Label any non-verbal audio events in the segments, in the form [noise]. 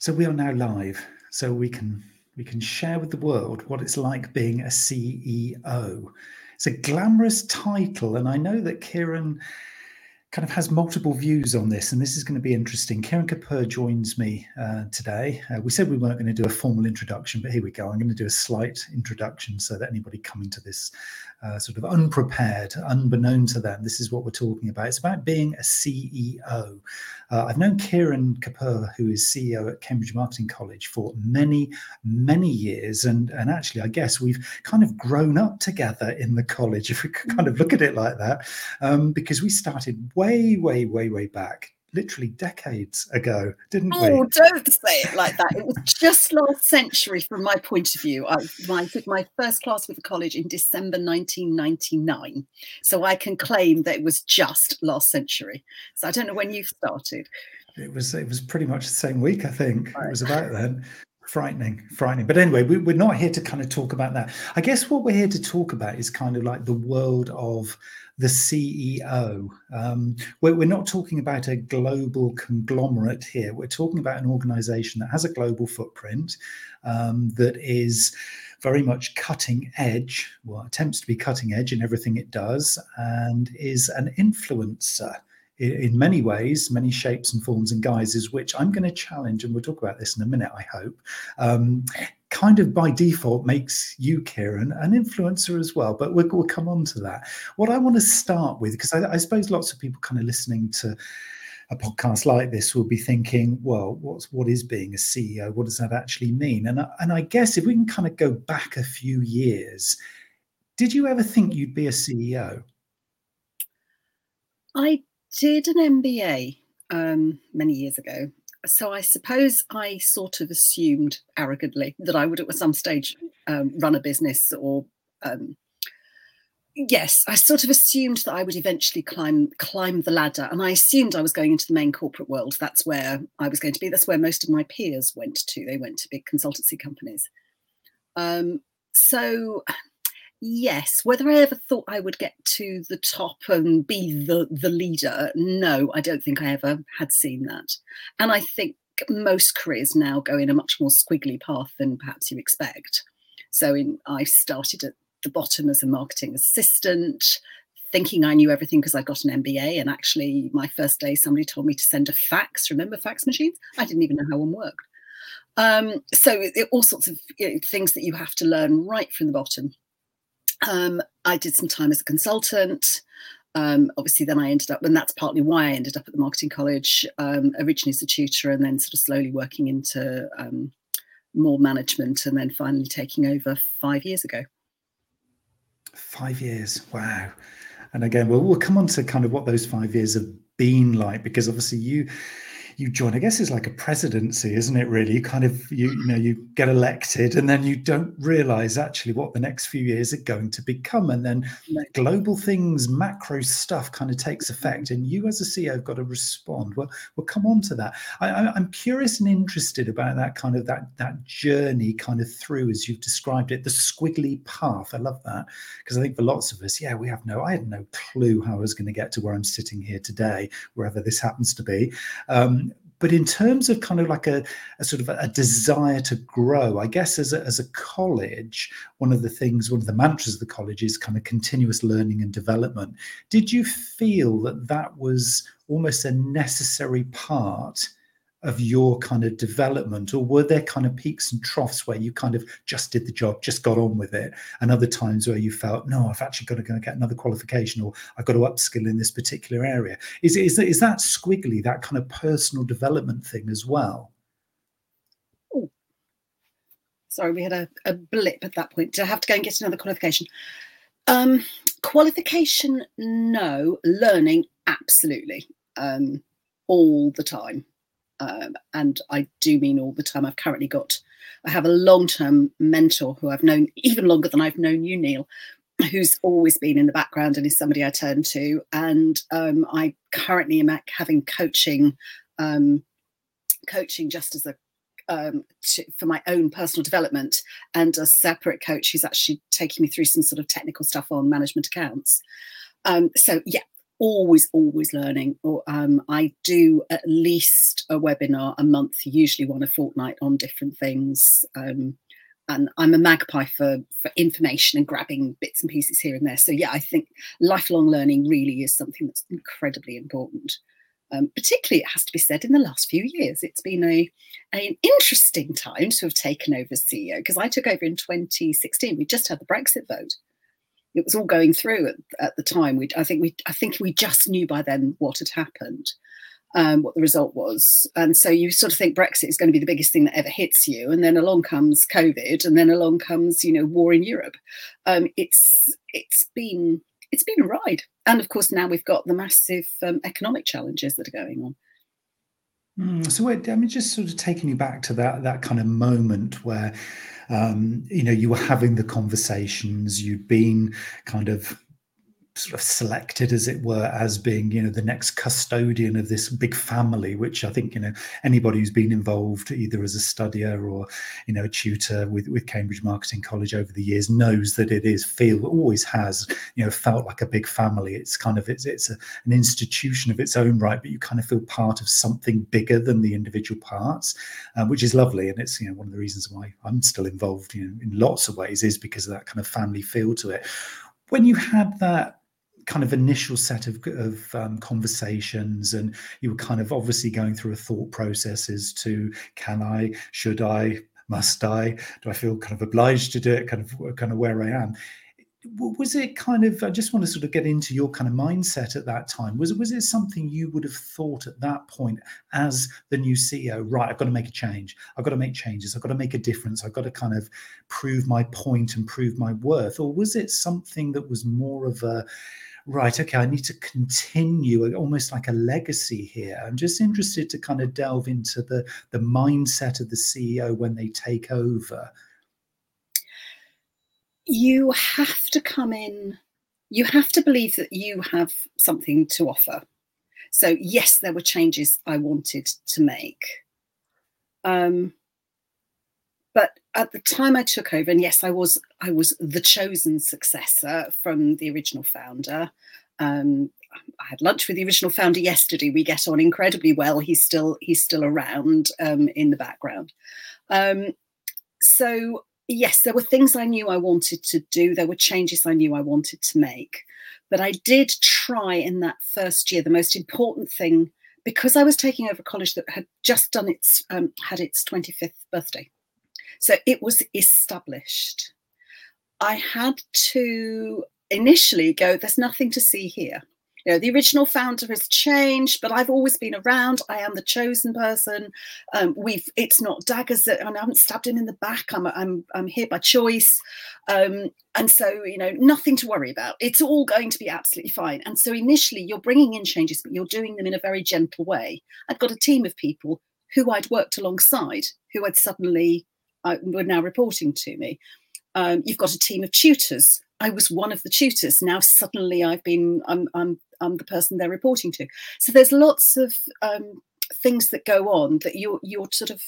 So we are now live, so we can we can share with the world what it's like being a CEO. It's a glamorous title, and I know that Kieran kind of has multiple views on this, and this is going to be interesting. Kieran Kapoor joins me uh, today. Uh, we said we weren't going to do a formal introduction, but here we go. I'm going to do a slight introduction so that anybody coming to this uh, sort of unprepared, unbeknown to them, this is what we're talking about. It's about being a CEO. Uh, I've known Kieran Kapoor, who is CEO at Cambridge Marketing College, for many, many years, and and actually, I guess we've kind of grown up together in the college, if we could kind of look at it like that, um, because we started way, way, way, way back literally decades ago, didn't oh, we? Oh, don't say it like that. It was just last century from my point of view. I, I did my first class with the college in December 1999. So I can claim that it was just last century. So I don't know when you started. It was it was pretty much the same week, I think. Right. It was about then frightening frightening but anyway we, are not here to kind of talk about that i guess what we're here to talk about is kind of like the world of the ceo um, we're, we're not talking about a global conglomerate here we're talking about an organization that has a global footprint um, that is very much cutting edge well attempts to be cutting edge in everything it does and is an influencer in many ways, many shapes and forms and guises, which I'm going to challenge, and we'll talk about this in a minute, I hope. Um, kind of by default makes you, Kieran, an influencer as well. But we'll, we'll come on to that. What I want to start with, because I, I suppose lots of people kind of listening to a podcast like this will be thinking, well, what's what is being a CEO? What does that actually mean? And and I guess if we can kind of go back a few years, did you ever think you'd be a CEO? I did an MBA um, many years ago. So I suppose I sort of assumed arrogantly that I would at some stage um, run a business or um, yes, I sort of assumed that I would eventually climb climb the ladder, and I assumed I was going into the main corporate world. That's where I was going to be. That's where most of my peers went to. They went to big consultancy companies. Um, so Yes. Whether I ever thought I would get to the top and be the, the leader, no, I don't think I ever had seen that. And I think most careers now go in a much more squiggly path than perhaps you expect. So in, I started at the bottom as a marketing assistant, thinking I knew everything because I got an MBA. And actually, my first day, somebody told me to send a fax. Remember fax machines? I didn't even know how one worked. Um, so it, all sorts of you know, things that you have to learn right from the bottom. Um, I did some time as a consultant. Um, obviously, then I ended up, and that's partly why I ended up at the marketing college, um, originally as a tutor, and then sort of slowly working into um, more management, and then finally taking over five years ago. Five years, wow! And again, we'll, we'll come on to kind of what those five years have been like, because obviously you you join i guess it's like a presidency isn't it really? You kind of you, you know you get elected and then you don't realize actually what the next few years are going to become. And then global things macro stuff kind of takes effect and you as a ceo have got to respond. Well we'll come on to that. I, i'm curious and interested about that kind of that that journey kind of through as you've described it the squiggly path. I love that because i think for lots of us yeah we have no i had no clue how i was going to get to where i'm sitting here today wherever this happens to be. Um, but in terms of kind of like a, a sort of a, desire to grow, I guess as a, as a college, one of the things, one of the mantras of the college is kind of continuous learning and development. Did you feel that that was almost a necessary part of your kind of development or were there kind of peaks and troughs where you kind of just did the job just got on with it? And other times where you felt no i've actually got to go get another qualification or i've got to upskill in this particular area. Is, is, is that squiggly that kind of personal development thing as well? Ooh. sorry we had a, a blip at that point. Did i have to go and get another qualification? Um, qualification no. Learning absolutely. Um, all the time um, and I do mean all the time. I've currently got, I have a long term mentor who I've known even longer than I've known you, Neil, who's always been in the background and is somebody I turn to. And um, I currently am having coaching, um, coaching just as a um, to, for my own personal development, and a separate coach who's actually taking me through some sort of technical stuff on management accounts. Um, so yeah, always, always learning. Um, I do at least a webinar a month, usually one a fortnight on different things. Um, and I'm a magpie for, for information and grabbing bits and pieces here and there. So yeah, I think lifelong learning really is something that's incredibly important. Um, particularly, it has to be said, in the last few years, it's been a an interesting time to have taken over CEO because I took over in 2016. We just had the Brexit vote. It was all going through at, at the time. We, I think we, I think we just knew by then what had happened um, what the result was. And so you sort of think Brexit is going to be the biggest thing that ever hits you, and then along comes COVID, and then along comes you know war in Europe. Um, it's it's been it's been a ride, and of course now we've got the massive um, economic challenges that are going on. Mm, so I mean, just sort of taking you back to that that kind of moment where, um, you know, you were having the conversations, you'd been kind of sort of selected, as it were, as being you know the next custodian of this big family. Which I think you know anybody who's been involved either as a studier or you know a tutor with with Cambridge Marketing College over the years knows that it is feel always has you know felt like a big family. It's kind of it's it's a, an institution of its own right, but you kind of feel part of something bigger than the individual parts, um, which is lovely. And it's you know one of the reasons why I'm still involved you know in lots of ways is because of that kind of family feel to it when you had that kind of initial set of, of um, conversations and you were kind of obviously going through a thought process as to can i should i must i do i feel kind of obliged to do it kind of kind of where i am. Was it kind of i just want to sort of get into your kind of mindset at that time. Was it was it something you would have thought at that point as the new ceo right i've got to make a change. I've got to make changes. I've got to make a difference. I've got to kind of prove my point and prove my worth or was it something that was more of a right, okay, I need to continue almost like a legacy here. I'm just interested to kind of delve into the, the mindset of the CEO when they take over. You have to come in, you have to believe that you have something to offer. So, yes, there were changes I wanted to make. Um, but at the time I took over, and yes, I was I was the chosen successor from the original founder. Um, I had lunch with the original founder yesterday. We get on incredibly well. He's still he's still around um, in the background. Um, so yes, there were things I knew I wanted to do. There were changes I knew I wanted to make, but I did try in that first year. The most important thing, because I was taking over a college that had just done its um, had its twenty fifth birthday so it was established. I had to initially go, there's nothing to see here. You know, the original founder has changed, but I've always been around. I am the chosen person. Um, we've it's not daggers that I haven't stabbed him in the back. I'm I'm I'm here by choice. Um, and so, you know, nothing to worry about. It's all going to be absolutely fine. And so initially you're bringing in changes, but you're doing them in a very gentle way. I'd got a team of people who I'd worked alongside who had suddenly uh, were now reporting to me. Um, you've got a team of tutors. I was one of the tutors. Now suddenly I've been I'm I'm I'm the person they're reporting to. So there's lots of um, things that go on that you're you're sort of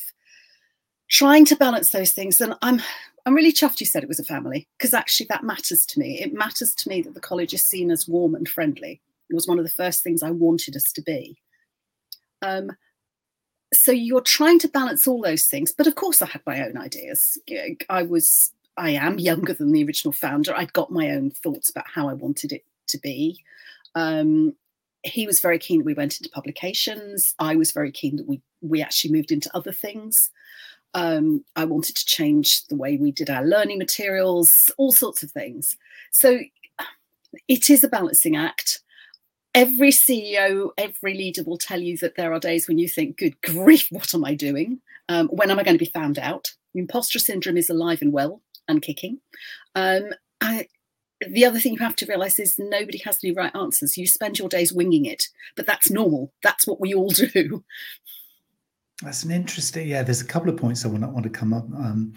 trying to balance those things. And I'm I'm really chuffed you said it was a family because actually that matters to me. It matters to me that the college is seen as warm and friendly. It was one of the first things I wanted us to be. Um, so you're trying to balance all those things but of course i had my own ideas. I was i am younger than the original founder. I'd got my own thoughts about how i wanted it to be. Um, he was very keen that we went into publications. I was very keen that we we actually moved into other things. Um, i wanted to change the way we did our learning materials all sorts of things. So it is a balancing act every CEO, every leader will tell you that there are days when you think, good grief, what am I doing? Um, when am I going to be found out? Imposter syndrome is alive and well and kicking. Um, I, the other thing you have to realize is nobody has any right answers. You spend your days winging it, but that's normal. That's what we all [laughs] do. That's an interesting. Yeah, there's a couple of points I want to want to come up, um,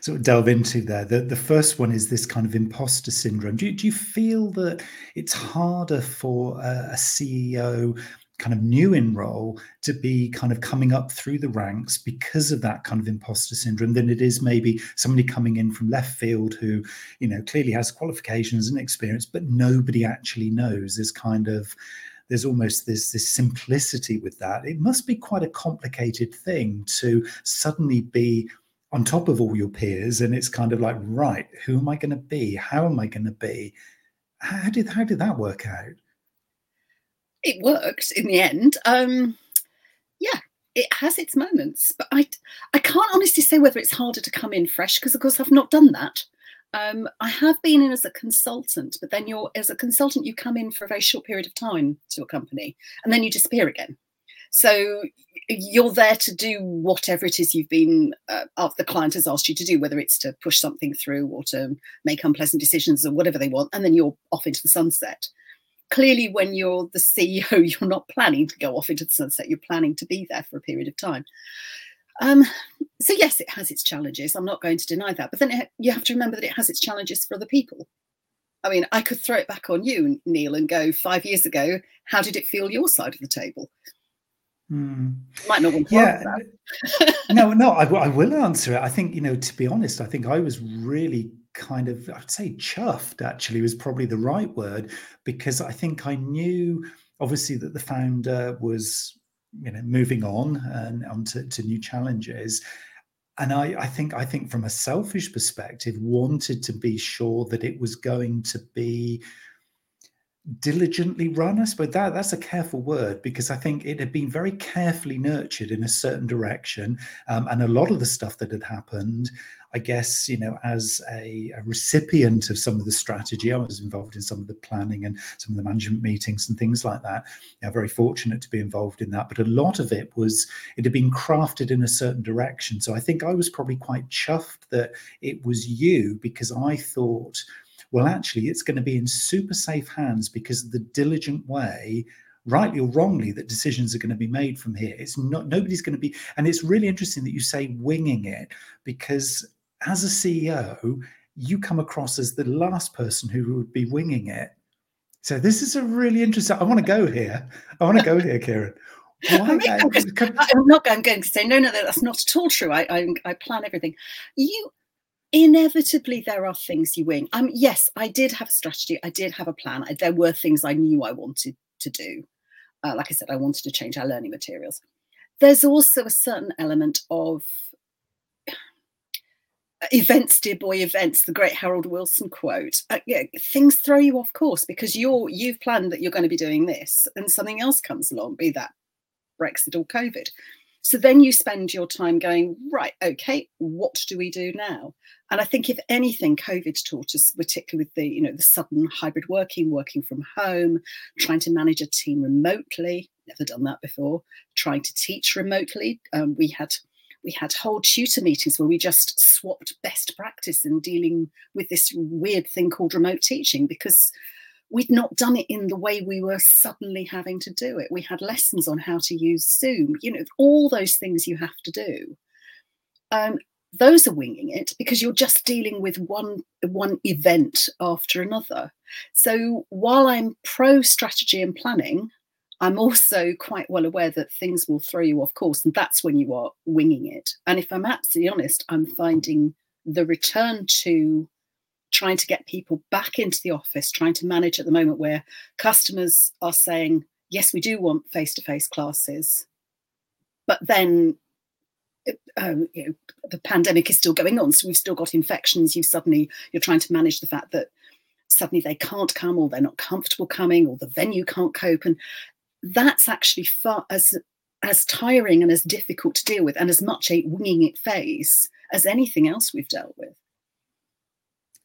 sort of delve into there. The the first one is this kind of imposter syndrome. Do you, do you feel that it's harder for a, a CEO kind of new in role to be kind of coming up through the ranks because of that kind of imposter syndrome than it is maybe somebody coming in from left field who you know clearly has qualifications and experience but nobody actually knows there's kind of there's almost this this simplicity with that it must be quite a complicated thing to suddenly be on top of all your peers and it's kind of like right who am i going to be how am i going to be how did how did that work out it worked in the end. Um, yeah, it has its moments, but I I can't honestly say whether it's harder to come in fresh because of course I've not done that. Um, I have been in as a consultant, but then you're as a consultant you come in for a very short period of time to a company and then you disappear again. So you're there to do whatever it is you've been uh, the client has asked you to do, whether it's to push something through or to make unpleasant decisions or whatever they want, and then you're off into the sunset. Clearly when you're the ceo [laughs] you're not planning to go off into the sunset. You're planning to be there for a period of time um, so yes it has its challenges i'm not going to deny that but then it, you have to remember that it has its challenges for other people i mean i could throw it back on you neil and go five years ago how did it feel your side of the table Hmm. Might not want to yeah. [laughs] no, no, I, I will answer it. I think, you know, to be honest, I think I was really kind of i'd say chuffed actually was probably the right word because i think i knew obviously that the founder was you know moving on and onto to new challenges. And I, I think i think from a selfish perspective wanted to be sure that it was going to be diligently run, I suppose that that's a careful word because I think it had been very carefully nurtured in a certain direction, um, and a lot of the stuff that had happened, I guess, you know, as a, a, recipient of some of the strategy, I was involved in some of the planning and some of the management meetings and things like that. Yeah, very fortunate to be involved in that, but a lot of it was it had been crafted in a certain direction. So I think I was probably quite chuffed that it was you because I thought well, actually, it's going to be in super safe hands because of the diligent way rightly or wrongly that decisions are going to be made from here it's not nobody's going to be and it's really interesting that you say winging it because as a ceo you come across as the last person who would be winging it so this is a really interesting i want to go here i want to go here kieran [laughs] Why, I'm not I'm going to say no, no, that's not at all true. I, I, I plan everything. You inevitably there are things you wing. Um, yes, I did have a strategy. I did have a plan. I, there were things I knew I wanted to do. Uh, like I said, I wanted to change our learning materials. There's also a certain element of events, dear boy, events. The great Harold Wilson quote. Uh, yeah, things throw you off course because you're you've planned that you're going to be doing this, and something else comes along, be that Brexit or COVID. So then you spend your time going, right, okay, what do we do now? And I think if anything, COVID taught us, particularly with the, you know, the sudden hybrid working, working from home, trying to manage a team remotely, never done that before, trying to teach remotely. Um, we had we had whole tutor meetings where we just swapped best practice in dealing with this weird thing called remote teaching because we'd not done it in the way we were suddenly having to do it. We had lessons on how to use Zoom, you know, all those things you have to do. Um, those are winging it because you're just dealing with one one event after another. So while I'm pro strategy and planning, I'm also quite well aware that things will throw you off course, and that's when you are winging it. And if I'm absolutely honest, I'm finding the return to trying to get people back into the office, trying to manage at the moment where customers are saying, yes, we do want face to face classes. But then um, you know, the pandemic is still going on. So we've still got infections. You suddenly, you're trying to manage the fact that suddenly they can't come or they're not comfortable coming or the venue can't cope. And that's actually far as as tiring and as difficult to deal with and as much a winging it phase as anything else we've dealt with.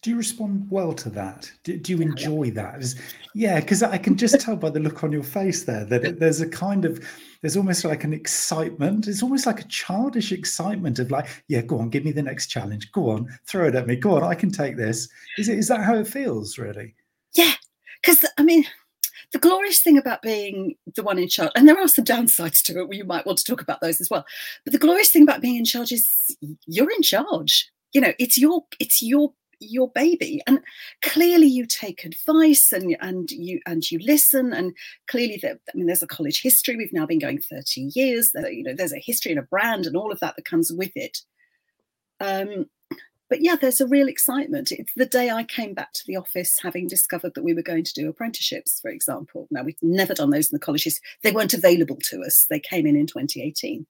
Do you respond well to that? Do, do you enjoy that? Is, yeah, because I can just tell by the look on your face there that it, there's a kind of, there's almost like an excitement. It's almost like a childish excitement of like, yeah, go on, give me the next challenge. Go on, throw it at me. Go on, I can take this. Is it? Is that how it feels, really? Yeah, because I mean, the glorious thing about being the one in charge, and there are some downsides to it, you might want to talk about those as well. But the glorious thing about being in charge is you're in charge. You know, it's your it's your your baby and clearly you take advice and and you and you listen and clearly there, i mean there's a college history we've now been going 30 years there, you know there's a history and a brand and all of that that comes with it um, but yeah there's a real excitement it's the day i came back to the office having discovered that we were going to do apprenticeships for example now we've never done those in the colleges they weren't available to us they came in in 2018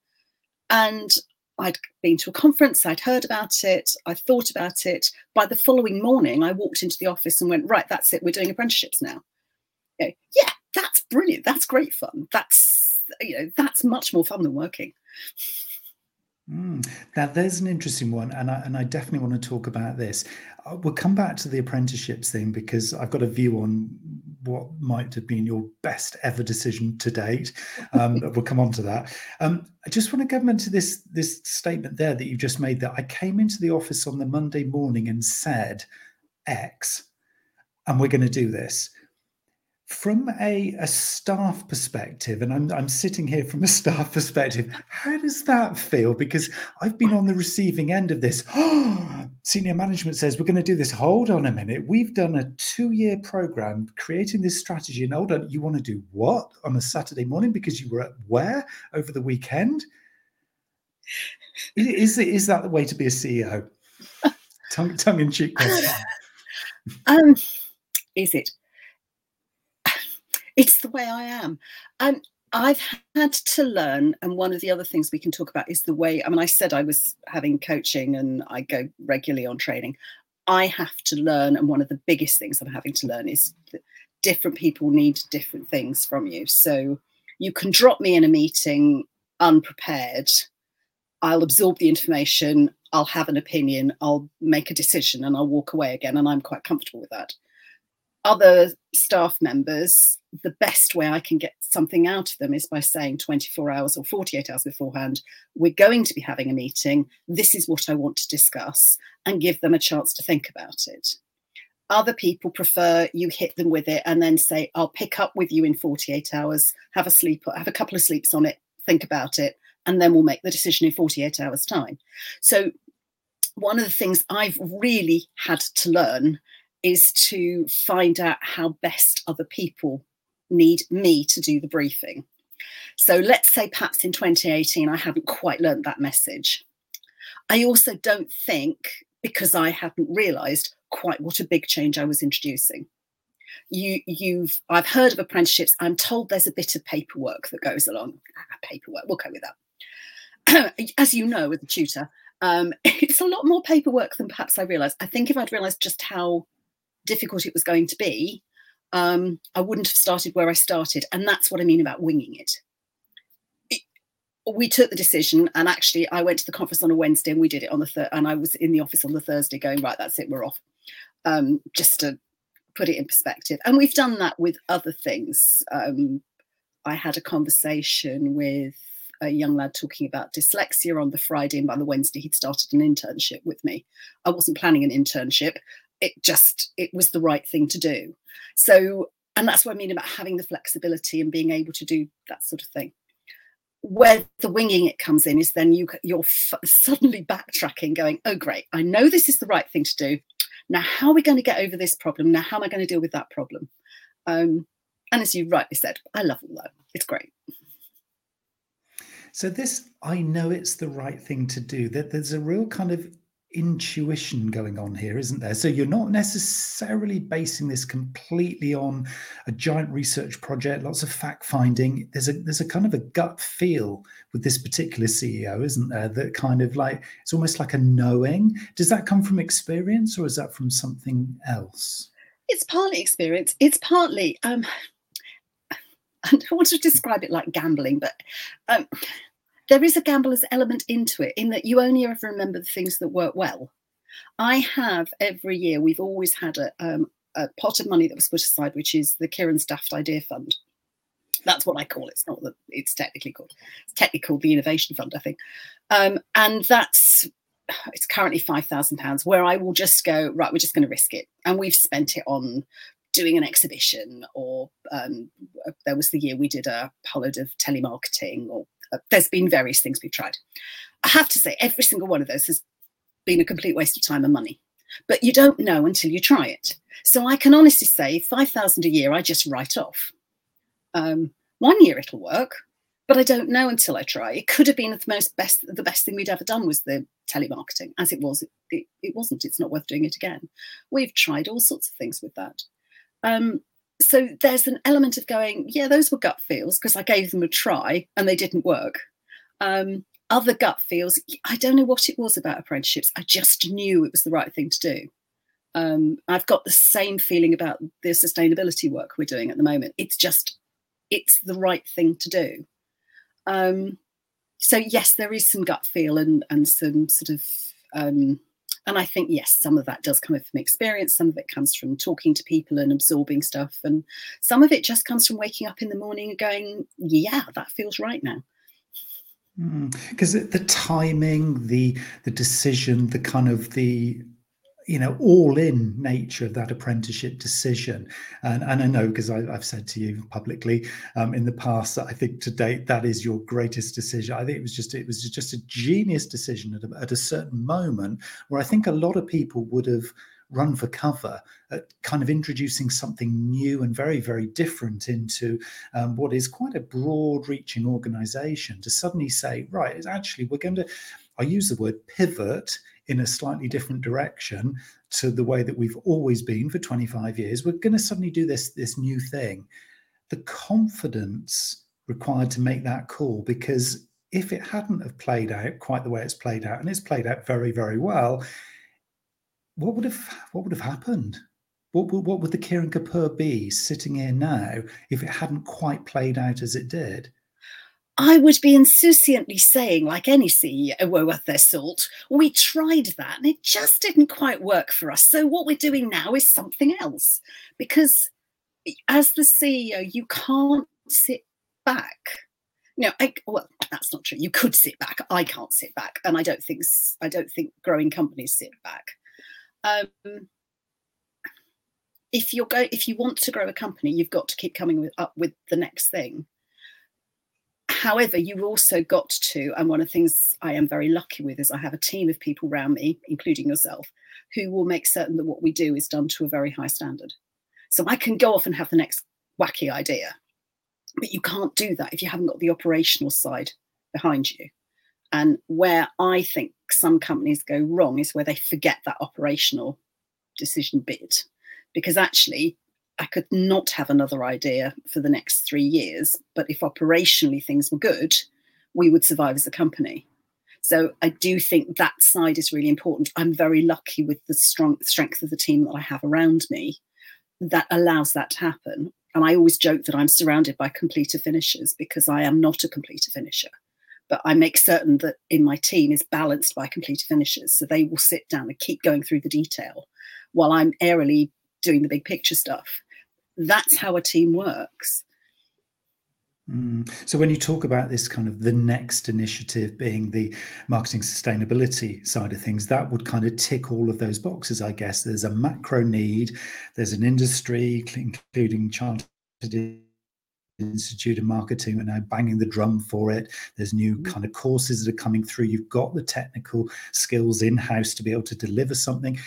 and I'd been to a conference, I'd heard about it, I thought about it. By the following morning, I walked into the office and went, right, that's it, we're doing apprenticeships now. You know, yeah, that's brilliant. That's great fun. That's, you know, that's much more fun than working. Mm. Now, there's an interesting one, and I, and I definitely want to talk about this. Uh, we'll come back to the apprenticeships thing because I've got a view on what might have been your best ever decision to date. Um, we'll come on to that. Um, I just want to go into this this statement there that you've just made. That I came into the office on the Monday morning and said X, and we're going to do this from a, a staff perspective, and I'm, I'm sitting here from a staff [laughs] perspective, how does that feel? Because I've been on the receiving end of this. [gasps] senior management says, We're going to do this. Hold on a minute. We've done a two year program creating this strategy. And hold on, you want to do what on a Saturday morning because you were at where over the weekend? Is, is that the way to be a CEO? tongue, tongue in cheek question. [laughs] Um, is it? It's the way I am. And I've had to learn, and one of the other things we can talk about is the way. I mean, I said I was having coaching and I go regularly on training. I have to learn, and one of the biggest things I'm having to learn is that different people need different things from you. So you can drop me in a meeting unprepared. I'll absorb the information, I'll have an opinion, I'll make a decision, and I'll walk away again. And I'm quite comfortable with that other staff members, the best way I can get something out of them is by saying 24 hours or 48 hours beforehand, we're going to be having a meeting. This is what I want to discuss, and give them a chance to think about it. Other people prefer you hit them with it and then say, I'll pick up with you in 48 hours, have a sleep, have a couple of sleeps on it, think about it, and then we'll make the decision in 48 hours' time. So, one of the things I've really had to learn is to find out how best other people need me to do the briefing. So let's say perhaps in 2018, I hadn't quite learned that message. I also don't think, because I hadn't realized quite what a big change I was introducing. You, you've, I've heard of apprenticeships. I'm told there's a bit of paperwork that goes along. Ah, paperwork, we'll go with that. [clears throat] As you know, with a tutor, um, [laughs] it's a lot more paperwork than perhaps I realized. I think if I'd realized just how difficult it was going to be, um, I wouldn't have started where I started. And that's what I mean about winging it. it. We took the decision, and actually, I went to the conference on a Wednesday, and we did it on the third. And I was in the office on the Thursday, going right, that's it, we're off. Um, just to put it in perspective, and we've done that with other things. Um, I had a conversation with a young lad talking about dyslexia on the Friday, and by the Wednesday, he'd started an internship with me. I wasn't planning an internship it just it was the right thing to do. So and that's what i mean about having the flexibility and being able to do that sort of thing. Where the winging it comes in is then you you're f- suddenly backtracking going oh great i know this is the right thing to do. Now how are we going to get over this problem? Now how am i going to deal with that problem? Um, and as you rightly said i love all that. It's great. So this i know it's the right thing to do that there's a real kind of intuition going on here, isn't there? So you're not necessarily basing this completely on a giant research project, lots of fact finding. There's a there's a kind of a gut feel with this particular CEO, isn't there? That kind of like it's almost like a knowing. Does that come from experience or is that from something else? It's partly experience. It's partly um [sighs] I don't want to describe it like gambling, but um there is a gambler's element into it in that you only ever remember the things that work well. I have every year, we've always had a, um, a pot of money that was put aside, which is the Kieran Daft Idea Fund. That's what I call it. It's not that it's technically called. It's technically called the Innovation Fund, I think. Um, and that's it's currently five thousand pounds. Where I will just go right. We're just going to risk it, and we've spent it on doing an exhibition, or um, there was the year we did a whole load of telemarketing or there's been various things we've tried. I have to say, every single one of those has been a complete waste of time and money. but you don't know until you try it. So I can honestly say 5,000 a year, I just write off. Um, one year it'll work, but I don't know until I try. It could have been the most best, the best thing we'd ever done was the telemarketing. As it was, it, it wasn't. It's not worth doing it again. We've tried all sorts of things with that. Um, so there's an element of going, yeah, those were gut feels because I gave them a try and they didn't work. Um, other gut feels, I don't know what it was about apprenticeships. I just knew it was the right thing to do. Um, I've got the same feeling about the sustainability work we're doing at the moment. It's just, it's the right thing to do. Um, so yes, there is some gut feel and and some sort of um, and I think yes, some of that does come from experience. Some of it comes from talking to people and absorbing stuff, and some of it just comes from waking up in the morning and going, "Yeah, that feels right now." Because mm, the timing, the the decision, the kind of the you know all in nature of that apprenticeship decision. And, and i know because i've said to you publicly um, in the past that i think to date that is your greatest decision. I think it was just it was just a genius decision at a, at a certain moment where i think a lot of people would have run for cover at kind of introducing something new and very very different into um, what is quite a broad reaching organization to suddenly say right actually we're going to i use the word pivot in a slightly different direction to the way that we've always been for 25 years we're going to suddenly do this this new thing the confidence required to make that call because if it hadn't have played out quite the way it's played out and it's played out very very well what would have what would have happened what, what would the Kieran Kapoor be sitting here now if it hadn't quite played out as it did? I would be insouciantly saying, like any CEO worth their salt, we tried that and it just didn't quite work for us. So what we're doing now is something else. Because as the CEO, you can't sit back. No, I, well, that's not true. You could sit back. I can't sit back, and I don't think I don't think growing companies sit back. Um, if you're go if you want to grow a company, you've got to keep coming with, up with the next thing however, you've also got to, and one of the things I am very lucky with is I have a team of people around me, including yourself, who will make certain that what we do is done to a very high standard. So I can go off and have the next wacky idea, but you can't do that if you haven't got the operational side behind you. And where I think some companies go wrong is where they forget that operational decision bit. Because actually, I could not have another idea for the next three years. But if operationally things were good, we would survive as a company. So I do think that side is really important. I'm very lucky with the strong strength of the team that I have around me that allows that to happen. And I always joke that I'm surrounded by completer finishers because I am not a completer finisher. But I make certain that in my team is balanced by completer finishers. So they will sit down and keep going through the detail while I'm airily doing the big picture stuff that's how a team works. Mm. So when you talk about this kind of the next initiative being the marketing sustainability side of things, that would kind of tick all of those boxes, I guess. There's a macro need, there's an industry, including Chartered Institute of Marketing, and now banging the drum for it. There's new mm. kind of courses that are coming through. You've got the technical skills in house to be able to deliver something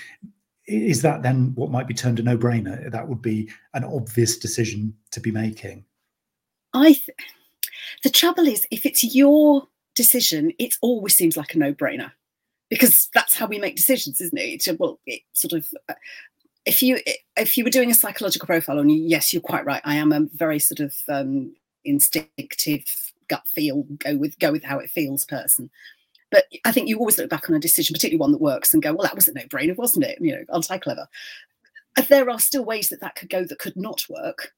is that then what might be termed a no-brainer? That would be an obvious decision to be making. I. Th- the trouble is, if it's your decision, it always seems like a no-brainer because that's how we make decisions, isn't it? It's, well, it sort of. Uh, if you if you were doing a psychological profile on you, yes, you're quite right. I am a very sort of um, instinctive gut feel, go with go with how it feels person. But I think you always look back on a decision, particularly one that works, and go, well, that was a no-brainer, wasn't it? You know, aren't I clever? There are still ways that that could go that could not work.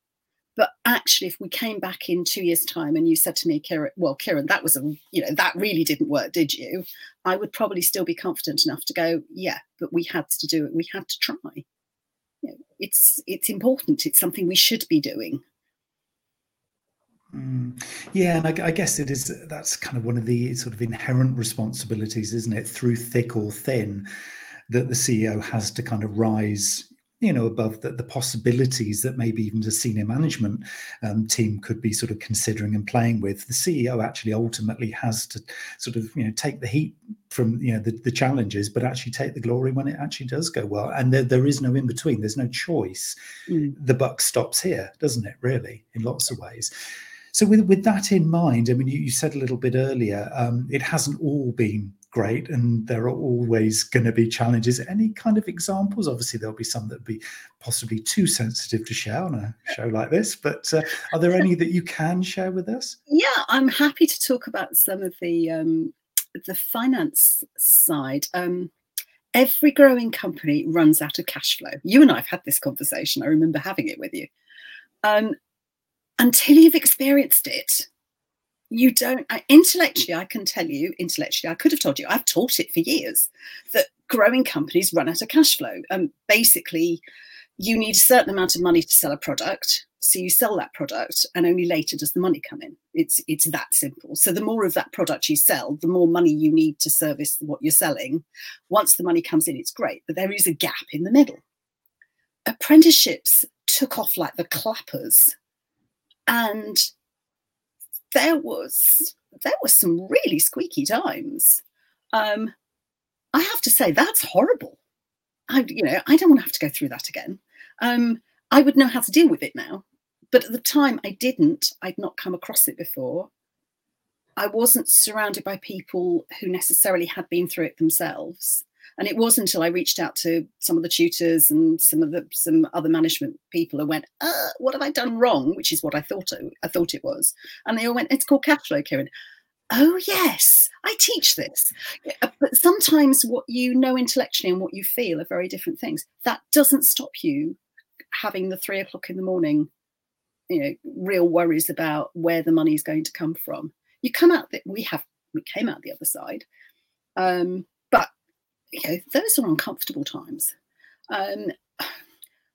But actually, if we came back in two years' time and you said to me, Kieran, well, Kieran, that was a, you know, that really didn't work, did you? I would probably still be confident enough to go, yeah, but we had to do it. We had to try. You know, it's it's important. It's something we should be doing. Mm. Yeah, and I, I, guess it is. That's kind of one of the sort of inherent responsibilities, isn't it? Through thick or thin, that the CEO has to kind of rise you know above the, the possibilities that maybe even the senior management um, team could be sort of considering and playing with the ceo actually ultimately has to sort of you know take the heat from you know the, the challenges but actually take the glory when it actually does go well and there, there is no in between there's no choice mm. the buck stops here doesn't it really in lots of ways so with, with that in mind i mean you, you said a little bit earlier um, it hasn't all been great and there are always going to be challenges. Any kind of examples? Obviously there'll be some that would be possibly too sensitive to share on a show like this but uh, are there any that you can share with us? Yeah i'm happy to talk about some of the um, the finance side. Um, every growing company runs out of cash flow. You and i've had this conversation. I remember having it with you. Um, until you've experienced it. You don't I, intellectually i can tell you intellectually i could have told you i've taught it for years that growing companies run out of cash flow. And um, basically you need a certain amount of money to sell a product so you sell that product and only later does the money come in. It's it's that simple. So the more of that product you sell the more money you need to service what you're selling. Once the money comes in it's great but there is a gap in the middle. Apprenticeships took off like the clappers and there was there was some really squeaky times. Um, I have to say that's horrible. I you know I don't want to have to go through that again. Um, I would know how to deal with it now, but at the time I didn't. I'd not come across it before. I wasn't surrounded by people who necessarily had been through it themselves. And it wasn't until I reached out to some of the tutors and some of the some other management people and went, uh, "What have I done wrong?" Which is what I thought it, I thought it was. And they all went, "It's called cash flow, Kieran." Oh yes, I teach this. Uh, but sometimes what you know intellectually and what you feel are very different things. That doesn't stop you having the three o'clock in the morning, you know, real worries about where the money is going to come from. You come out that we have we came out the other side. Um, you know, those are uncomfortable times. Um,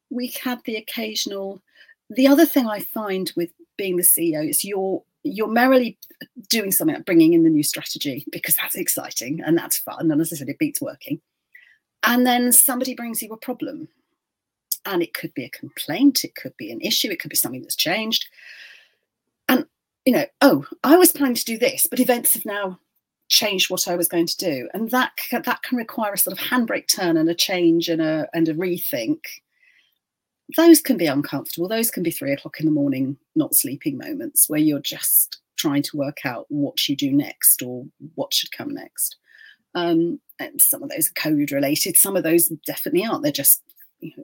we had the occasional. The other thing I find with being the CEO is you're you're merrily doing something like bringing in the new strategy because that's exciting and that's fun. And as I said, it beats working. And then somebody brings you a problem, and it could be a complaint, it could be an issue, it could be something that's changed. And you know, oh, I was planning to do this, but events have now changed what I was going to do, and that that can require a sort of handbrake turn and a change and a and a rethink. Those can be uncomfortable. Those can be three o'clock in the morning, not sleeping moments where you're just trying to work out what you do next or what should come next. Um, and some of those are code related. Some of those definitely aren't. They're just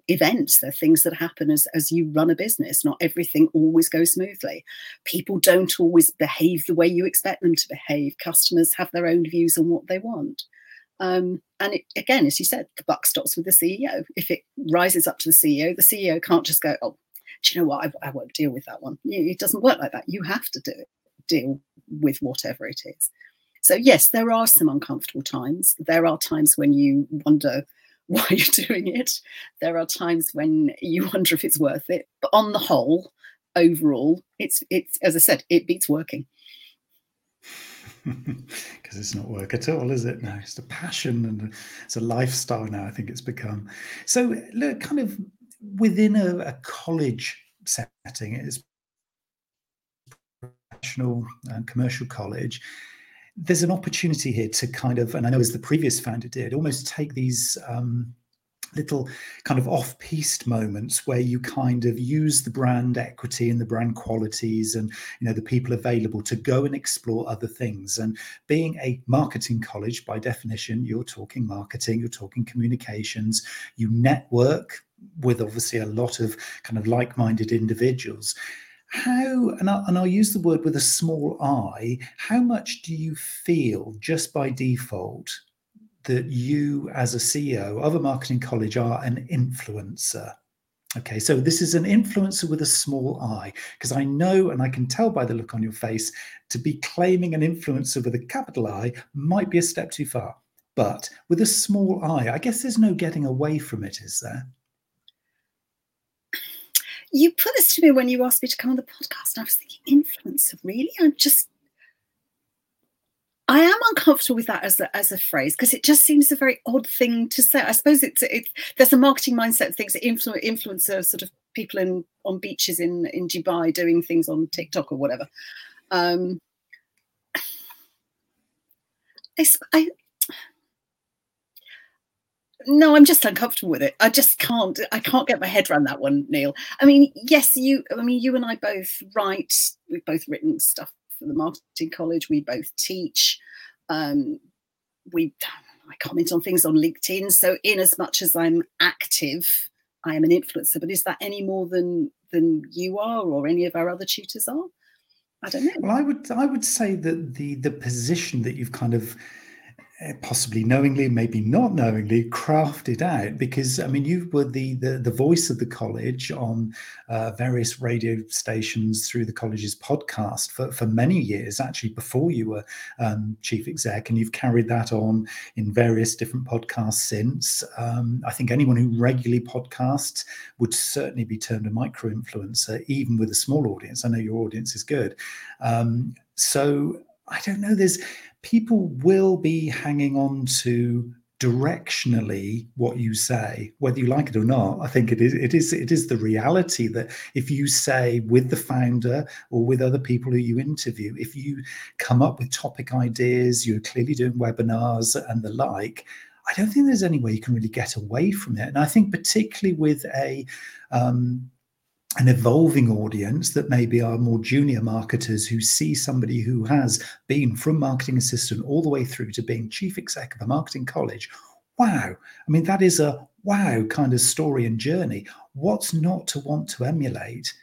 events they're things that happen as, as you run a business. Not everything always goes smoothly. People don't always behave the way you expect them to behave. Customers have their own views on what they want. Um, and it, again as you said the buck stops with the ceo if it rises up to the ceo the ceo can't just go oh do you know what? I, I won't deal with that one. It doesn't work like that. You have to do it deal with whatever it is. So yes there are some uncomfortable times. There are times when you wonder [laughs] why you're doing it. There are times when you [laughs] wonder if it's worth it, but on the whole, overall, it's it's as I said, it beats working. [laughs] Because it's not work at all, is it? No, it's a passion and it's a lifestyle now. I think it's become so. Look, kind of within a, a college setting, it's professional and commercial college there's an opportunity here to kind of, and I know as the previous founder did, almost take these um, little kind of off-piste moments where you kind of use the brand equity and the brand qualities and you know the people available to go and explore other things. And being a marketing college by definition you're talking marketing you're talking communications you network with obviously a lot of kind of like-minded individuals how and I'll, and I'll use the word with a small i how much do you feel just by default that you as a ceo of a marketing college are an influencer? Okay so this is an influencer with a small i because i know and i can tell by the look on your face to be claiming an influencer with a capital i might be a step too far. But with a small i i guess there's no getting away from it is there you put this to me when you asked me to come on the podcast. And I was thinking, influencer, really? I'm just, I am uncomfortable with that as a, as a phrase because it just seems a very odd thing to say. I suppose it's it, there's a marketing mindset of things that influ- influencer sort of people in on beaches in in Dubai doing things on TikTok or whatever. Um, [sighs] I, I no, I'm just uncomfortable with it. I just can't. I can't get my head around that one, Neil. I mean, yes, you. I mean, you and I both write. We've both written stuff for the marketing college. We both teach. Um, we. I comment on things on LinkedIn. So, in as much as I'm active, I am an influencer. But is that any more than than you are, or any of our other tutors are? I don't know. Well, I would. I would say that the the position that you've kind of possibly knowingly, maybe not knowingly, crafted out because I mean you were the the, the voice of the college on uh, various radio stations through the college's podcast for, for many years, actually before you were um, chief exec, and you've carried that on in various different podcasts since. Um, I think anyone who regularly podcasts would certainly be termed a micro influencer, even with a small audience. I know your audience is good, um, so I don't know. There's people will be hanging on to directionally what you say whether you like it or not i think it is it is it is the reality that if you say with the founder or with other people who you interview if you come up with topic ideas you're clearly doing webinars and the like i don't think there's any way you can really get away from it and i think particularly with a um, an evolving audience that maybe are more junior marketers who see somebody who has been from marketing assistant all the way through to being chief exec of a marketing college. Wow. I mean, that is a wow kind of story and journey. What's not to want to emulate?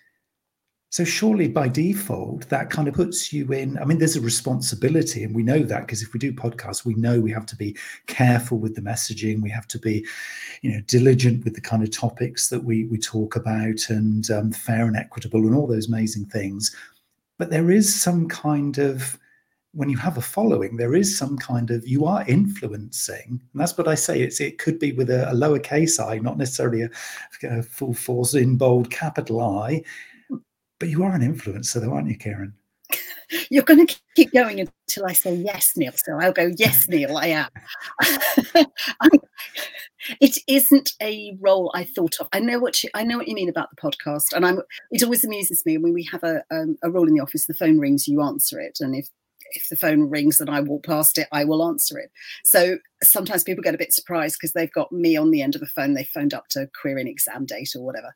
So surely by default, that kind of puts you in. I mean, there's a responsibility, and we know that because if we do podcasts, we know we have to be careful with the messaging. We have to be, you know, diligent with the kind of topics that we we talk about, and um, fair and equitable, and all those amazing things. But there is some kind of when you have a following, there is some kind of you are influencing, and that's what I say. It's it could be with a, a lowercase i, not necessarily a, a full force in bold capital I but you are an influencer, though, aren't you, Kieran? [laughs] You're going to keep going until I say yes, Neil. So I'll go, yes, [laughs] Neil, I am. [laughs] it isn't a role I thought of. I know what you, I know what you mean about the podcast, and I'm. It always amuses me when we have a um, a role in the office. The phone rings, you answer it, and if if the phone rings and I walk past it, I will answer it. So sometimes people get a bit surprised because they've got me on the end of the phone. They phoned up to query an exam date or whatever.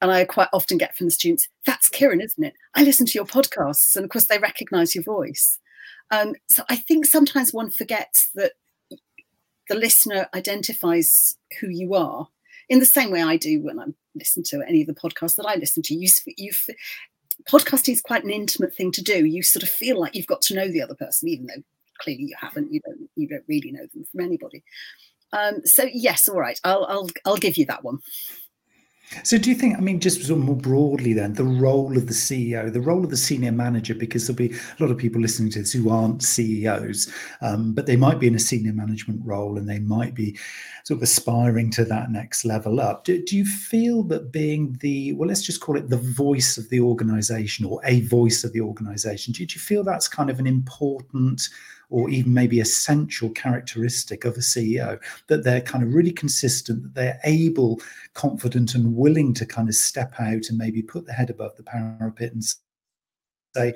And I quite often get from the students, that's Kieran, isn't it? I listen to your podcasts. And of course, they recognize your voice. Um, so I think sometimes one forgets that the listener identifies who you are in the same way I do when I listen to any of the podcasts that I listen to. You, you, podcasting is quite an intimate thing to do. You sort of feel like you've got to know the other person, even though clearly you haven't. You don't. You don't really know them from anybody. Um, so yes, all right. I'll I'll I'll give you that one. So, do you think, I mean, just sort of more broadly, then, the role of the CEO, the role of the senior manager, because there'll be a lot of people listening to this who aren't CEOs, um, but they might be in a senior management role and they might be sort of aspiring to that next level up. Do, do you feel that being the, well, let's just call it the voice of the organization or a voice of the organization, do, do you feel that's kind of an important or even maybe essential characteristic of a CEO that they're kind of really consistent, that they're able, confident, and willing to kind of step out and maybe put the head above the parapet and say,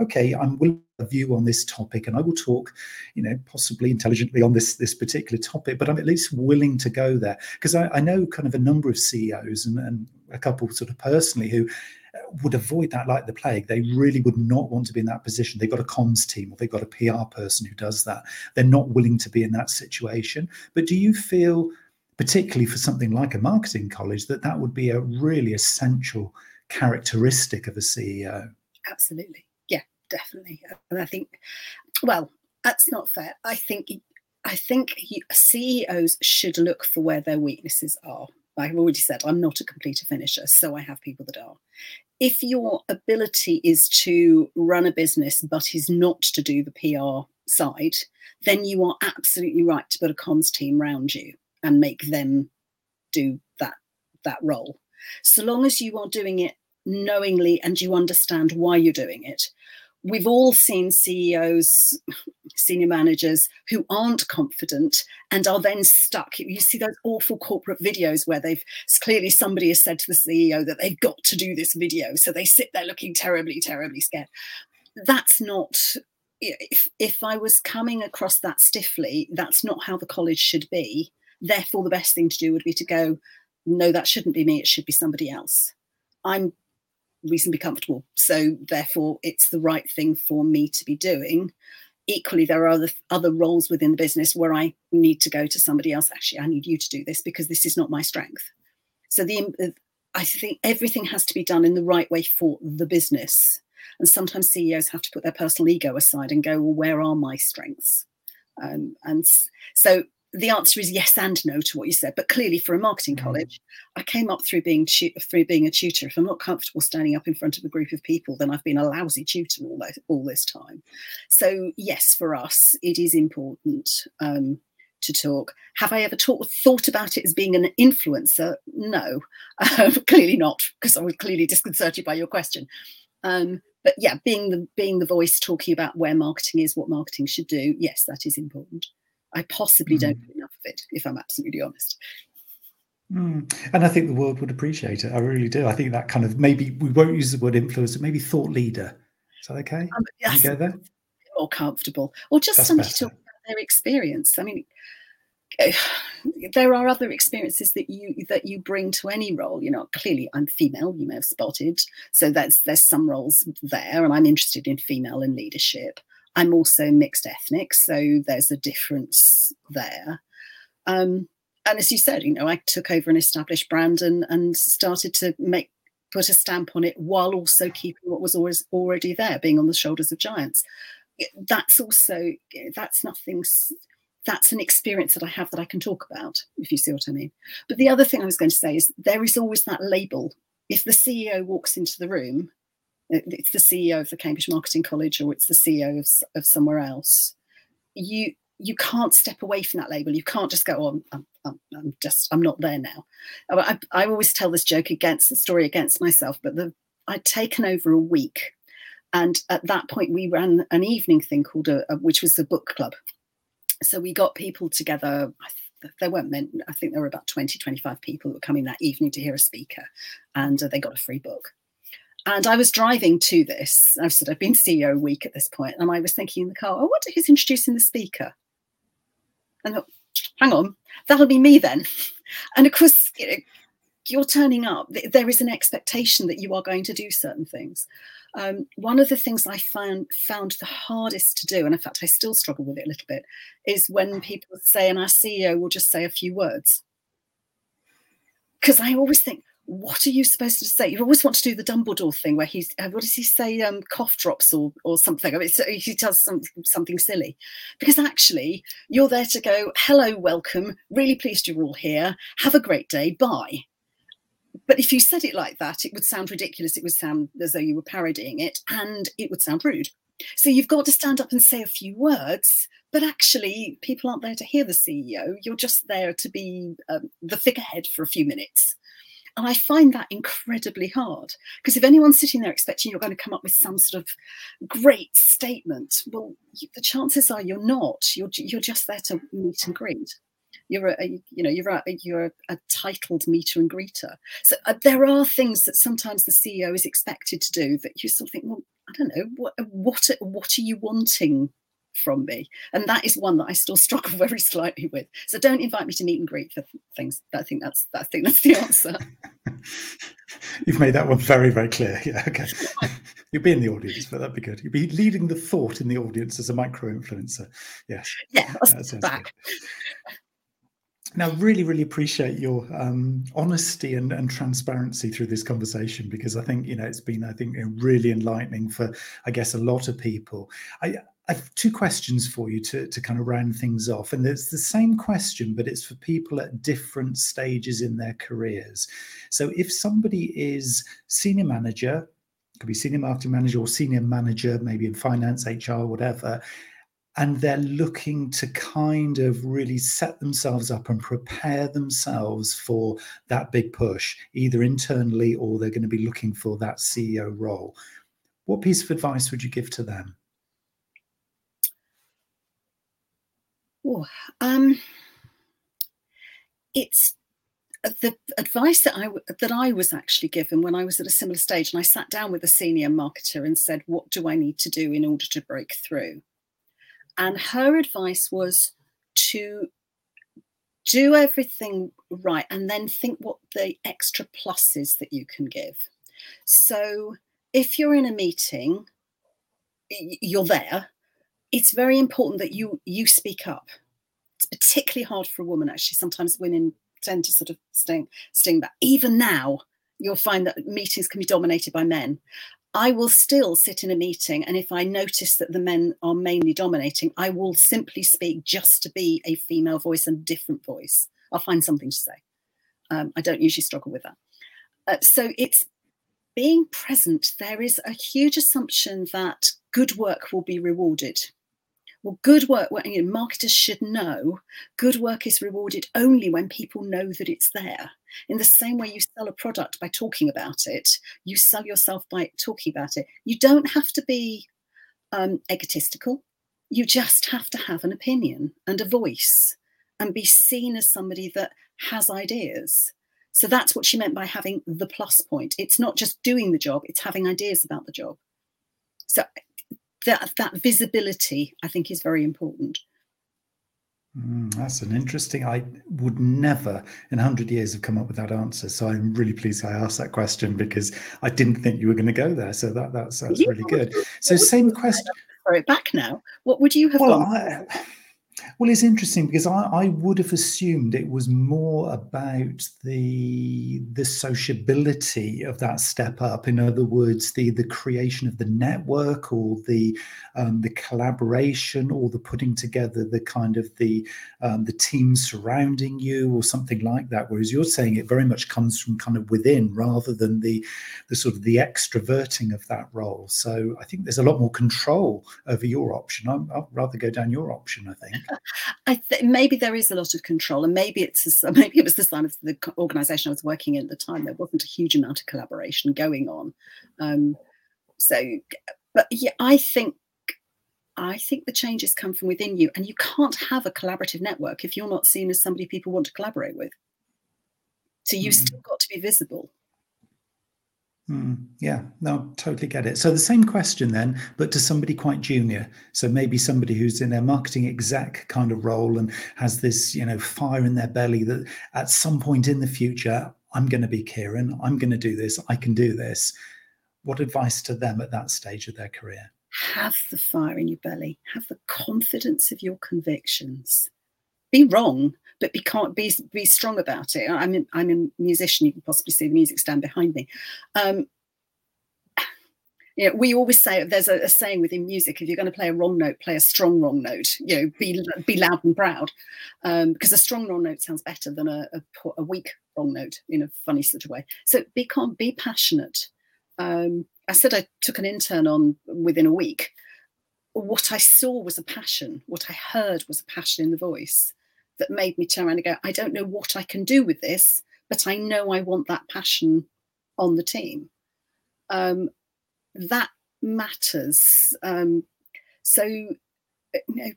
okay, I'm willing a view on this topic and I will talk, you know, possibly intelligently on this this particular topic, but I'm at least willing to go there. Because I, I, know kind of a number of CEOs and, and a couple sort of personally who would avoid that like the plague. They really would not want to be in that position. They've got a comms team or they've got a PR person who does that. They're not willing to be in that situation. But do you feel, particularly for something like a marketing college, that that would be a really essential characteristic of a CEO? Absolutely. Yeah, definitely. And I think, well, that's not fair. I think I think CEOs should look for where their weaknesses are. I've already said I'm not a completer finisher, so I have people that are. If your ability is to run a business but is not to do the PR side, then you are absolutely right to put a comms team around you and make them do that that role. So long as you are doing it knowingly and you understand why you're doing it, we've all seen CEOs, senior managers who aren't confident and are then stuck. You see those awful corporate videos where they've clearly somebody has said to the CEO that they've got to do this video. So they sit there looking terribly, terribly scared. That's not. If, if I was coming across that stiffly, that's not how the college should be. Therefore, the best thing to do would be to go, no, that shouldn't be me. It should be somebody else. I'm reasonably comfortable. So therefore, it's the right thing for me to be doing. Equally, there are other other roles within the business where I need to go to somebody else. Actually, I need you to do this because this is not my strength. So the I think everything has to be done in the right way for the business. And sometimes CEOs have to put their personal ego aside and go, well, where are my strengths? Um, and so the answer is yes and no to what you said. But clearly, for a marketing mm. college, I came up through being through being a tutor. If I'm not comfortable standing up in front of a group of people, then I've been a lousy tutor all this, all this time. So yes, for us, it is important um, to talk. Have I ever talk, thought about it as being an influencer? No, [laughs] um, clearly not, because I was clearly disconcerted by your question. Um, but yeah, being the being the voice talking about where marketing is, what marketing should do, yes, that is important. I possibly mm. don't do enough of it, if I'm absolutely honest. Mm. And I think the world would appreciate it. I really do. I think that kind of maybe we won't use the word influencer, maybe thought leader. Is that okay? Um, yes, you go there? More comfortable, or just That's somebody to talk about their experience. I mean, there are other experiences that you that you bring to any role. You know, clearly I'm female. You may have spotted, so that's there's some roles there, and I'm interested in female and leadership. I'm also mixed ethnic, so there's a difference there. Um, and as you said, you know, I took over an established brand and and started to make put a stamp on it while also keeping what was always already there, being on the shoulders of giants. That's also that's nothing. That's an experience that I have that I can talk about, if you see what I mean. But the other thing I was going to say is there is always that label. If the CEO walks into the room it's the CEO of the Cambridge Marketing College or it's the CEO of, of somewhere else, you you can't step away from that label. You can't just go, oh, I'm, I'm, I'm just, I'm not there now. I, I, always tell this joke against the story against myself, but the, I'd taken over a week. And at that point, we ran an evening thing called, a, a which was the book club. So we got people together. There weren't meant, I think there were about 20, 25 people that were coming that evening to hear a speaker, and uh, they got a free book. And I was driving to this. I've said I've been CEO week at this point, and I was thinking in the car, I wonder who's introducing the speaker. And I thought, hang on, that'll be me then. [laughs] And of course, you know, you're turning up. There is an expectation that you are going to do certain things. Um, one of the things I found found the hardest to do, and in fact I still struggle with it a little bit, is when people say, and our CEO will just say a few words. Because I always think, what are you supposed to say? You always want to do the Dumbledore thing where he's, uh, what does he say, um, cough drops or, or something. I mean, so he does some, something silly. Because actually, you're there to go, hello, welcome, really pleased you're all here, have a great day, bye. But if you said it like that, it would sound ridiculous. It would sound as though you were parodying it, and it would sound rude. So you've got to stand up and say a few words, but actually, people aren't there to hear the CEO. You're just there to be um, the figurehead for a few minutes and I find that incredibly hard because if anyone's sitting there expecting you're going to come up with some sort of great statement, well, the chances are you're not. You're you're just there to meet and greet. You're a, a you know you're a, you're a, a titled meter and greeter. So uh, there are things that sometimes the CEO is expected to do that you sort of think, well, I don't know what what what are you wanting from me. And that is one that I still [laughs] struggle very slightly with. So don't invite me to meet and greet for things. I think that's I think that's the answer. [laughs] You've made that one very, very clear. [laughs] Yeah, okay. You'll be in the audience, but that'd be good. You'll be leading the thought in the audience as a micro influencer. Yes. Yeah, I'll back. Now, really, really appreciate your um, honesty and, and, transparency through this conversation because I think you know it's been, I think, really enlightening for, I guess, a lot of people. I, I have two questions for you to, to kind of round things off. And it's the same question, but it's for people at different stages in their careers. So if somebody is senior manager, could be senior marketing manager or senior manager, maybe in finance, HR, whatever, and they're looking to kind of really set themselves up and prepare themselves for that big push, either internally or they're going to be looking for that CEO role what piece of advice would you give to them? Um, it's the advice that I that I was actually given when I was at a similar stage, and I sat down with a senior marketer and said, "What do I need to do in order to break through?" And her advice was to do everything right and then think what the extra pluses that you can give. So if you're in a meeting, you're there, it's very important that you you speak up. It's particularly hard for a woman, actually. Sometimes women tend to sort of sting, sting back. Even now, you'll find that meetings can be dominated by men. I will still sit in a meeting, and if I notice that the men are mainly dominating, I will simply speak just to be a female voice and different voice. I'll find something to say. Um, I don't usually struggle with that. Uh, so it's being present. There is a huge assumption that good work will be rewarded. Well, good work, you know, marketers should know good work is rewarded only when people know that it's there. In the same way you sell a product by talking about it, you sell yourself by talking about it. You don't have to be um, egotistical. You just have to have an opinion and a voice and be seen as somebody that has ideas. So that's what she meant by having the plus point. It's not just doing the job, it's having ideas about the job. So that that visibility i think is very important. Mm, that's an interesting i would never in 100 years have come up with that answer so i'm really pleased i asked that question because i didn't think you were going to go there so that that's that's really good. so same question throw it back now? What would you have well, well, it's interesting because I, I, would have assumed it was more about the the sociability of that step up. In other words, the the creation of the network or the um, the collaboration or the putting together the kind of the um, the team surrounding you or something like that. Whereas you're saying it very much comes from kind of within rather than the the sort of the extroverting of that role. So I think there's a lot more control over your option. i would rather go down your option. I think. [laughs] I th- maybe there is a lot of control, and maybe it's a, [laughs] maybe it was the sign of the organisation I was working in at the time. There wasn't a huge amount of collaboration going on. Um, so, but yeah, I think I think the changes come from within you, and you can't have a collaborative network if you're not seen as somebody people want to collaborate with. So you've mm. still got to be visible. Mm, yeah, no, totally get it. So the same question then, but to somebody quite junior. So maybe somebody who's in a marketing exec kind of role and has this, you know, fire in their belly that at some point in the future, I'm going to be Kieran. I'm going to do this. I can do this. What advice to them at that stage of their career? Have the fire in your belly. Have the confidence of your convictions. Be wrong, but be can't be be strong about it. I'm I'm a musician. You can possibly see the music stand behind me. Um, you know, we always say there's a, a, saying within music: if you're going to play a wrong note, play a strong wrong note. You know, be be loud and proud, um, because a strong wrong note sounds better than a, a, a, weak wrong note in a funny sort of way. So be can't be passionate. Um, I said I took an intern on within a week. What I saw was a passion. What I heard was a passion in the voice that made me turn around and go, I don't know what I can do with this, but I know I want that passion on the team. Um, that matters. Um, so, you know,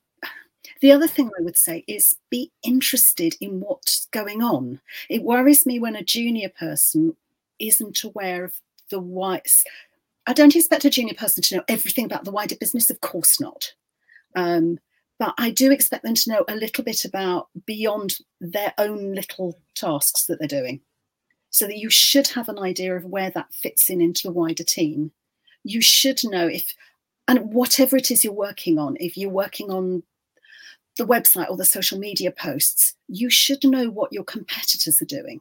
the other thing I would say is be interested in what's going on. It worries me when a junior person isn't aware of the whites. I don't expect a junior person to know everything about the wider business, of course not. Um, but I do expect them to know a little bit about beyond their own little tasks that they're doing. So that you should have an idea of where that fits in into the wider team. You should know if, and whatever it is you're working on, if you're working on the website or the social media posts, you should know what your competitors are doing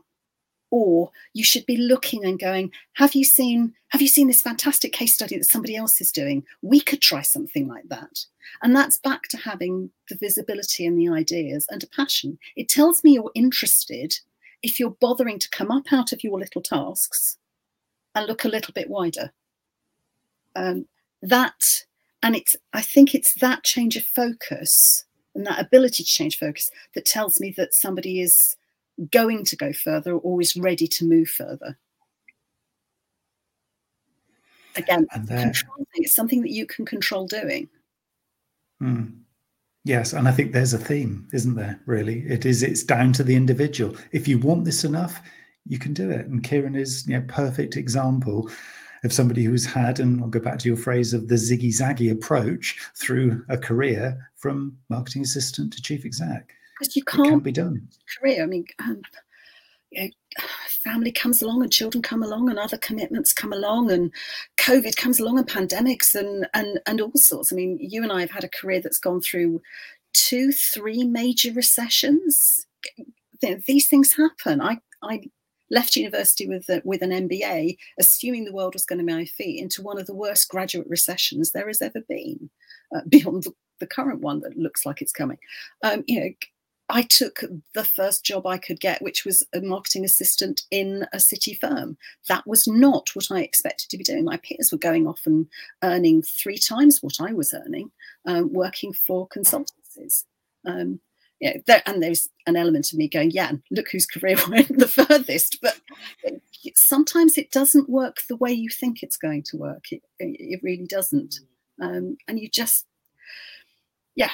or you should be looking and going have you seen have you seen this fantastic case study that somebody else is doing? We could try something like that. And that's back to having the visibility and the ideas and a passion. It tells me you're interested. If you're bothering to come up out of your little tasks and look a little bit wider. Um, that and it's i think it's that change of focus and that ability to change focus that tells me that somebody is going to go further, always ready to move further. again, it's something that you can control doing. Mm. Yes, and I think there's a theme, isn't there? Really, it is. It's down to the individual. If you want this enough, you can do it. And Kieran is, you know, perfect example of somebody who's had, and I'll go back to your phrase of the ziggy zaggy approach through a career from marketing assistant to chief exec. Because you can't it can be done. Career. I mean, um, you know, family comes along and children come along and other commitments come along and covid comes along and pandemics and and and all sorts i mean you and i have had a career that's gone through two three major recessions these things happen i i left university with a, with an mba assuming the world was going to be my feet into one of the worst graduate recessions there has ever been uh, [laughs] beyond the, the current one that looks like it's coming um, you know I took the first job I could get, which was a marketing assistant in a city firm. That was not what I expected to be doing. My peers were going off and earning three times what I was earning, um, working for consultancies. Um, yeah, there, and there's an element of me going, yeah, look whose career [laughs] went the furthest. But sometimes it doesn't work the way you think it's going to work. It, it really doesn't. Um, and you just yeah,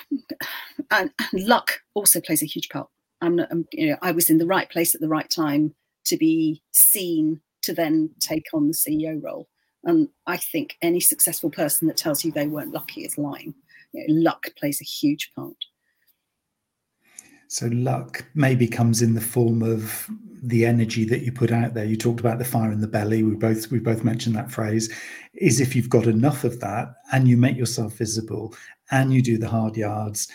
and, and, luck also plays a huge part. I'm, not, I'm, you know, I was in the right place at the right time to be seen to then take on the CEO role. And I think any successful person that tells you they weren't lucky is lying. You know, luck plays a huge part. So luck maybe comes in the form of the energy that you put out there. You talked about the fire in the belly. We both we both mentioned that phrase. Is if you've got enough of that and you make yourself visible and you do the hard yards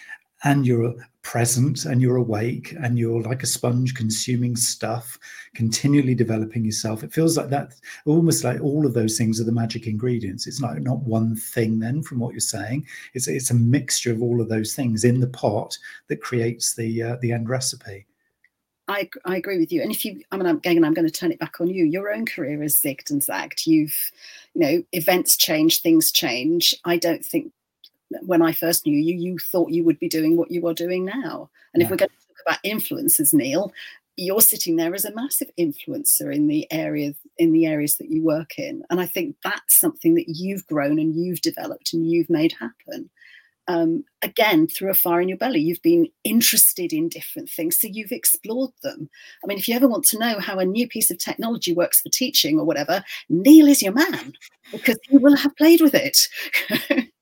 and you're present and you're awake and you're like a sponge consuming stuff continually developing yourself it feels like that almost like all of those things are the magic ingredients it's like not one thing then from what you're saying it's it's a mixture of all of those things in the pot that creates the uh, the end recipe I, I agree with you. And if you, I mean, I'm, I'm going to turn it back on you. Your own career has zigged and zagged. You've, you know, events change, things change. I don't think when I first knew you, you thought you would be doing what you are doing now. And yeah. if we're going to talk about influencers, Neil, you're sitting there as a massive influencer in the areas in the areas that you work in. And I think that's something that you've grown and you've developed and you've made happen. Um, again, through a fire in your belly, you've been interested in different things, so you've explored them. I mean, if you ever want to know how a new piece of technology works for teaching or whatever, Neil is your man because he will have played with it. [laughs]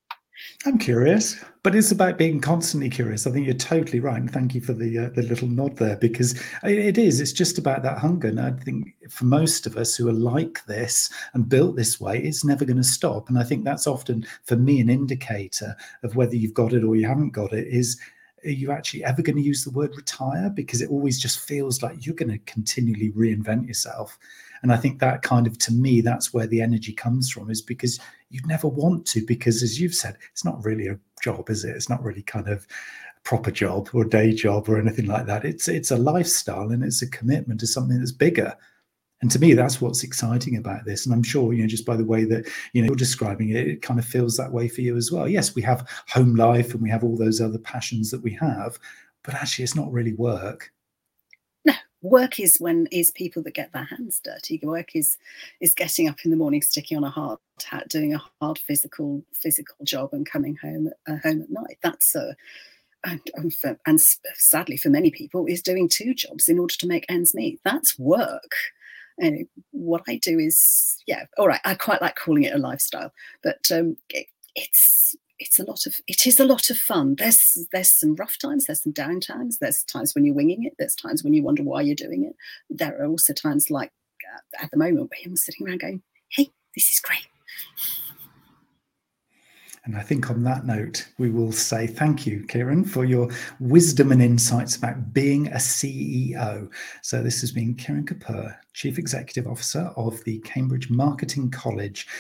I'm curious, but it's about being constantly curious. I think you're totally right, and thank you for the uh, the little nod there because it is. It's just about that hunger, and I think for most of us who are like this and built this way, it's never going to stop. And I think that's often for me an indicator of whether you've got it or you haven't got it. Is are you actually ever going to use the word retire? Because it always just feels like you're going to continually reinvent yourself. And I think that kind of, to me, that's where the energy comes from, is because you'd never want to, because as you've said, it's not really a job, is it? It's not really kind of a proper job or day job or anything like that. It's it's a lifestyle and it's a commitment to something that's bigger. And to me, that's what's exciting about this. And I'm sure, you know, just by the way that you know you're describing it, it kind of feels that way for you as well. Yes, we have home life and we have all those other passions that we have, but actually, it's not really work work is when is people that get their hands dirty. Work is is getting up in the morning sticking on a hard hat doing a hard physical physical job and coming home uh, home at night. That's a and, and, for, and sadly for many people is doing two jobs in order to make ends meet. That's work. And what i do is yeah all right i quite like calling it a lifestyle but um, it, it's it's a lot of it is a lot of fun. There's there's some rough times, there's some down times, there's times when you're winging it, there's times when you wonder why you're doing it. There are also times like uh, at the moment where you're sitting around going, "Hey, this is great." And I think on that note, we will say thank you, Kieran, for your wisdom and insights about being a CEO. So, this has been Kieran Kapoor, Chief Executive Officer of the Cambridge Marketing College.